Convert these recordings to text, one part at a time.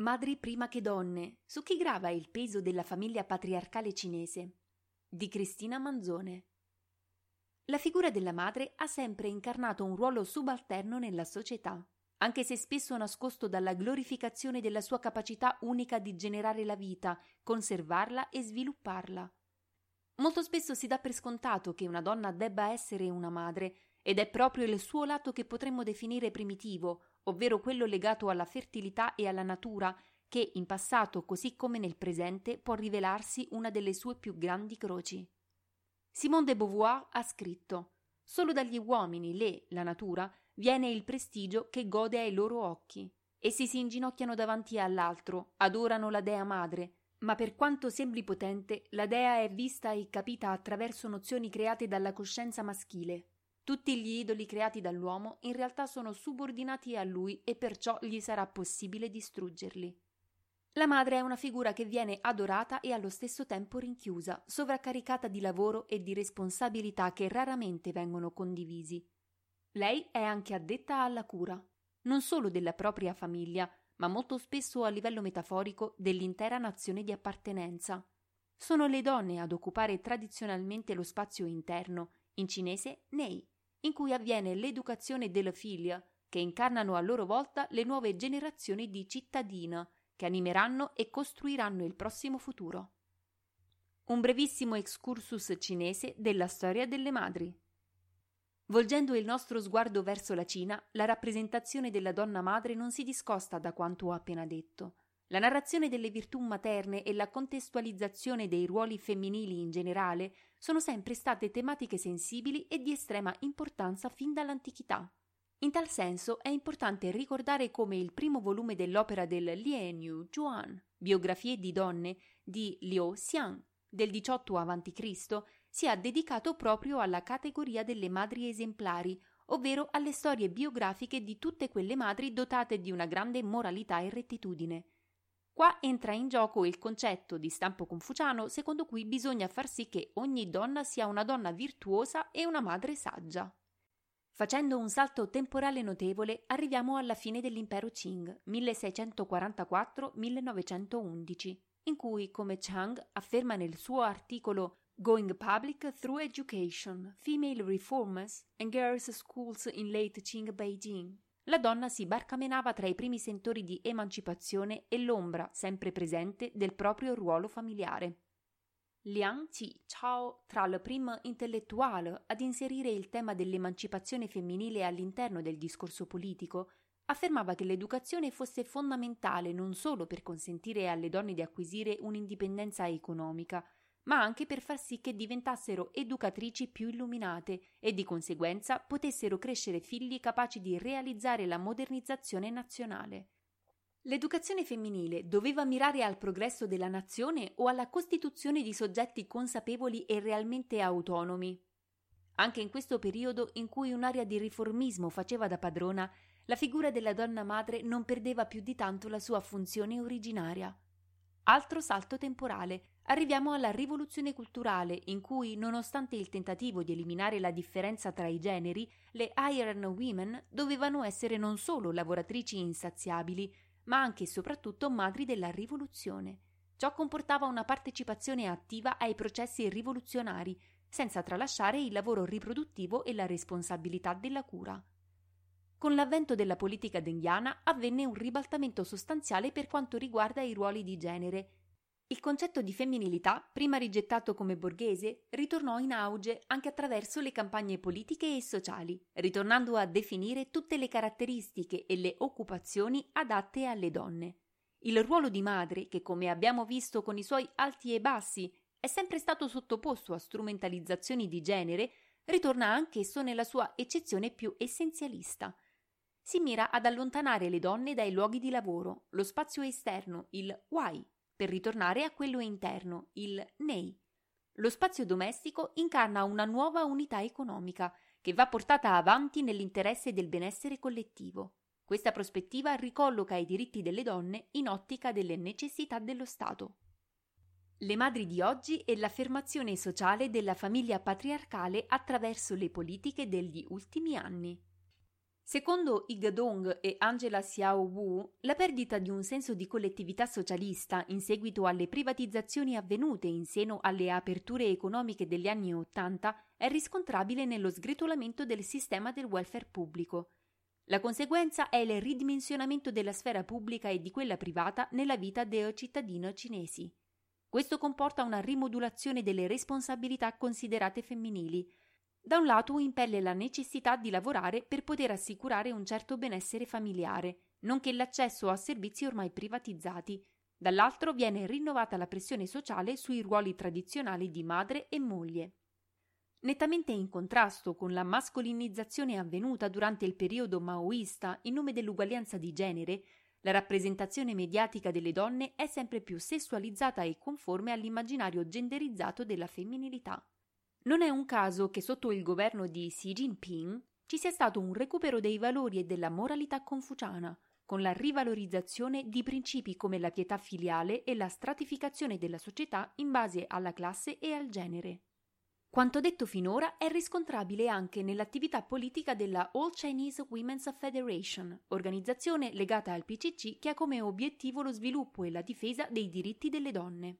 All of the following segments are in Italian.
Madri prima che donne, su chi grava il peso della famiglia patriarcale cinese? Di Cristina Manzone. La figura della madre ha sempre incarnato un ruolo subalterno nella società, anche se spesso nascosto dalla glorificazione della sua capacità unica di generare la vita, conservarla e svilupparla. Molto spesso si dà per scontato che una donna debba essere una madre, ed è proprio il suo lato che potremmo definire primitivo, ovvero quello legato alla fertilità e alla natura, che in passato così come nel presente può rivelarsi una delle sue più grandi croci. Simone de Beauvoir ha scritto Solo dagli uomini, le, la natura, viene il prestigio che gode ai loro occhi. Essi si inginocchiano davanti all'altro, adorano la dea madre, ma per quanto sembri potente, la dea è vista e capita attraverso nozioni create dalla coscienza maschile. Tutti gli idoli creati dall'uomo in realtà sono subordinati a lui e perciò gli sarà possibile distruggerli. La madre è una figura che viene adorata e allo stesso tempo rinchiusa, sovraccaricata di lavoro e di responsabilità che raramente vengono condivisi. Lei è anche addetta alla cura, non solo della propria famiglia, ma molto spesso a livello metaforico dell'intera nazione di appartenenza. Sono le donne ad occupare tradizionalmente lo spazio interno, in cinese Nei, in cui avviene l'educazione della figlia, che incarnano a loro volta le nuove generazioni di cittadina, che animeranno e costruiranno il prossimo futuro. Un brevissimo excursus cinese della storia delle madri. Volgendo il nostro sguardo verso la Cina, la rappresentazione della donna madre non si discosta da quanto ho appena detto. La narrazione delle virtù materne e la contestualizzazione dei ruoli femminili in generale sono sempre state tematiche sensibili e di estrema importanza fin dall'antichità. In tal senso è importante ricordare come il primo volume dell'opera del Lienyu Zhuan, Biografie di donne di Liu Xiang, del 18 a.C., sia dedicato proprio alla categoria delle madri esemplari, ovvero alle storie biografiche di tutte quelle madri dotate di una grande moralità e rettitudine. Qua entra in gioco il concetto di stampo confuciano secondo cui bisogna far sì che ogni donna sia una donna virtuosa e una madre saggia. Facendo un salto temporale notevole, arriviamo alla fine dell'impero Qing, 1644-1911, in cui, come Chang afferma nel suo articolo Going Public Through Education, Female Reformers and Girls Schools in Late Qing Beijing, la donna si barcamenava tra i primi sentori di emancipazione e l'ombra, sempre presente, del proprio ruolo familiare. Liang Qi Chao tra la prima intellettuale ad inserire il tema dell'emancipazione femminile all'interno del discorso politico, affermava che l'educazione fosse fondamentale non solo per consentire alle donne di acquisire un'indipendenza economica, ma anche per far sì che diventassero educatrici più illuminate e di conseguenza potessero crescere figli capaci di realizzare la modernizzazione nazionale. L'educazione femminile doveva mirare al progresso della nazione o alla costituzione di soggetti consapevoli e realmente autonomi? Anche in questo periodo in cui un'area di riformismo faceva da padrona, la figura della donna madre non perdeva più di tanto la sua funzione originaria. Altro salto temporale. Arriviamo alla rivoluzione culturale, in cui, nonostante il tentativo di eliminare la differenza tra i generi, le Iron Women dovevano essere non solo lavoratrici insaziabili, ma anche e soprattutto madri della rivoluzione. Ciò comportava una partecipazione attiva ai processi rivoluzionari, senza tralasciare il lavoro riproduttivo e la responsabilità della cura. Con l'avvento della politica denghiana avvenne un ribaltamento sostanziale per quanto riguarda i ruoli di genere il concetto di femminilità, prima rigettato come borghese, ritornò in auge anche attraverso le campagne politiche e sociali, ritornando a definire tutte le caratteristiche e le occupazioni adatte alle donne. Il ruolo di madre, che come abbiamo visto con i suoi alti e bassi è sempre stato sottoposto a strumentalizzazioni di genere, ritorna anch'esso nella sua eccezione più essenzialista. Si mira ad allontanare le donne dai luoghi di lavoro, lo spazio esterno, il why, per ritornare a quello interno, il nei. Lo spazio domestico incarna una nuova unità economica che va portata avanti nell'interesse del benessere collettivo. Questa prospettiva ricolloca i diritti delle donne in ottica delle necessità dello Stato. Le madri di oggi e l'affermazione sociale della famiglia patriarcale attraverso le politiche degli ultimi anni. Secondo Igadong e Angela Xiao Wu, la perdita di un senso di collettività socialista in seguito alle privatizzazioni avvenute in seno alle aperture economiche degli anni Ottanta è riscontrabile nello sgretolamento del sistema del welfare pubblico. La conseguenza è il ridimensionamento della sfera pubblica e di quella privata nella vita dei cittadini cinesi. Questo comporta una rimodulazione delle responsabilità considerate femminili, da un lato impelle la necessità di lavorare per poter assicurare un certo benessere familiare, nonché l'accesso a servizi ormai privatizzati. Dall'altro viene rinnovata la pressione sociale sui ruoli tradizionali di madre e moglie. Nettamente in contrasto con la mascolinizzazione avvenuta durante il periodo maoista in nome dell'uguaglianza di genere, la rappresentazione mediatica delle donne è sempre più sessualizzata e conforme all'immaginario genderizzato della femminilità. Non è un caso che sotto il governo di Xi Jinping ci sia stato un recupero dei valori e della moralità confuciana, con la rivalorizzazione di principi come la pietà filiale e la stratificazione della società in base alla classe e al genere. Quanto detto finora è riscontrabile anche nell'attività politica della All Chinese Women's Federation, organizzazione legata al PCC che ha come obiettivo lo sviluppo e la difesa dei diritti delle donne.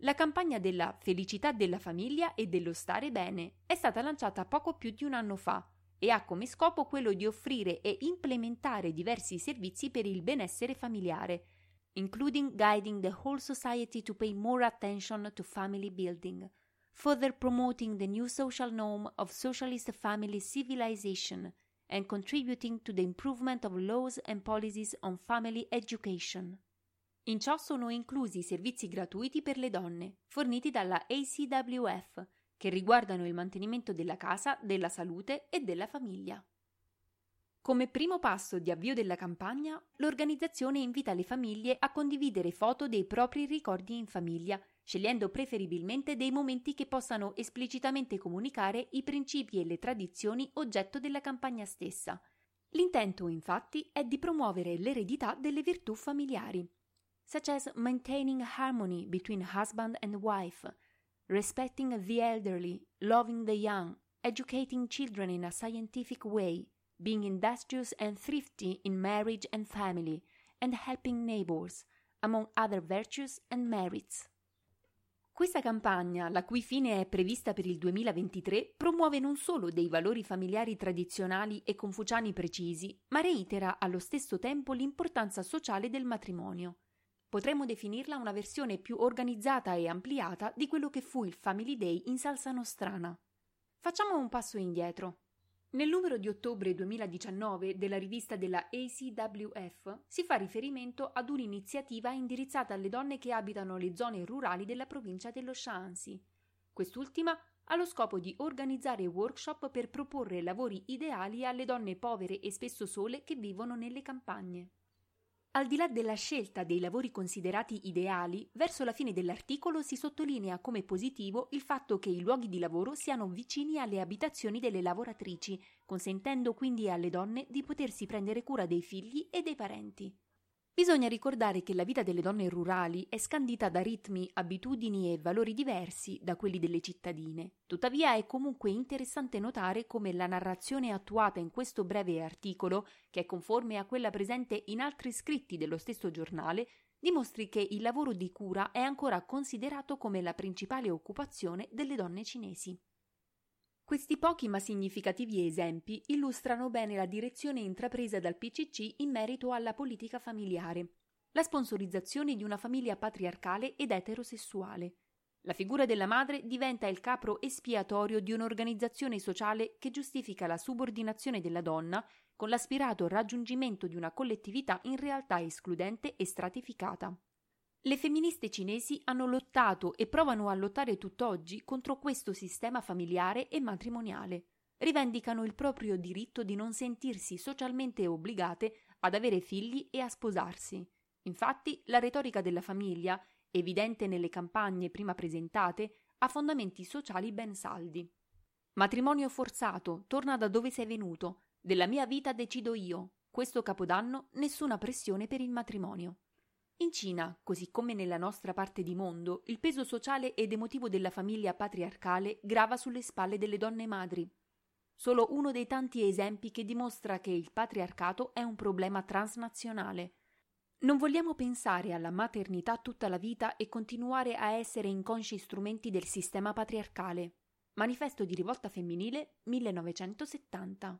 La campagna della felicità della famiglia e dello stare bene è stata lanciata poco più di un anno fa e ha come scopo quello di offrire e implementare diversi servizi per il benessere familiare, including guiding the whole society to pay more attention to family building, further promoting the new social norm of socialist family civilization and contributing to the improvement of laws and policies on family education. In ciò sono inclusi i servizi gratuiti per le donne, forniti dalla ACWF, che riguardano il mantenimento della casa, della salute e della famiglia. Come primo passo di avvio della campagna, l'organizzazione invita le famiglie a condividere foto dei propri ricordi in famiglia, scegliendo preferibilmente dei momenti che possano esplicitamente comunicare i principi e le tradizioni oggetto della campagna stessa. L'intento, infatti, è di promuovere l'eredità delle virtù familiari, such as maintaining harmony between husband and wife, respecting the elderly, loving the young, educating children in a scientific way, being industrious and thrifty in marriage and family, and helping neighbors, among other virtues and merits. Questa campagna, la cui fine è prevista per il 2023, promuove non solo dei valori familiari tradizionali e confuciani precisi, ma reitera allo stesso tempo l'importanza sociale del matrimonio. Potremmo definirla una versione più organizzata e ampliata di quello che fu il Family Day in salsa nostrana. Facciamo un passo indietro. Nel numero di ottobre 2019 della rivista della ACWF si fa riferimento ad un'iniziativa indirizzata alle donne che abitano le zone rurali della provincia dello Shaanxi. Quest'ultima ha lo scopo di organizzare workshop per proporre lavori ideali alle donne povere e spesso sole che vivono nelle campagne. Al di là della scelta dei lavori considerati ideali, verso la fine dell'articolo si sottolinea come positivo il fatto che i luoghi di lavoro siano vicini alle abitazioni delle lavoratrici, consentendo quindi alle donne di potersi prendere cura dei figli e dei parenti. Bisogna ricordare che la vita delle donne rurali è scandita da ritmi, abitudini e valori diversi da quelli delle cittadine. Tuttavia è comunque interessante notare come la narrazione attuata in questo breve articolo, che è conforme a quella presente in altri scritti dello stesso giornale, dimostri che il lavoro di cura è ancora considerato come la principale occupazione delle donne cinesi. Questi pochi ma significativi esempi illustrano bene la direzione intrapresa dal PCC in merito alla politica familiare, la sponsorizzazione di una famiglia patriarcale ed eterosessuale. La figura della madre diventa il capro espiatorio di un'organizzazione sociale che giustifica la subordinazione della donna con l'aspirato raggiungimento di una collettività in realtà escludente e stratificata. Le femministe cinesi hanno lottato e provano a lottare tutt'oggi contro questo sistema familiare e matrimoniale. Rivendicano il proprio diritto di non sentirsi socialmente obbligate ad avere figli e a sposarsi. Infatti, la retorica della famiglia, evidente nelle campagne prima presentate, ha fondamenti sociali ben saldi. Matrimonio forzato, torna da dove sei venuto, della mia vita decido io. Questo capodanno nessuna pressione per il matrimonio. In Cina, così come nella nostra parte di mondo, il peso sociale ed emotivo della famiglia patriarcale grava sulle spalle delle donne madri. solo uno dei tanti esempi che dimostra che il patriarcato è un problema transnazionale. Non vogliamo pensare alla maternità tutta la vita e continuare a essere inconsci strumenti del sistema patriarcale. Manifesto di rivolta femminile 1970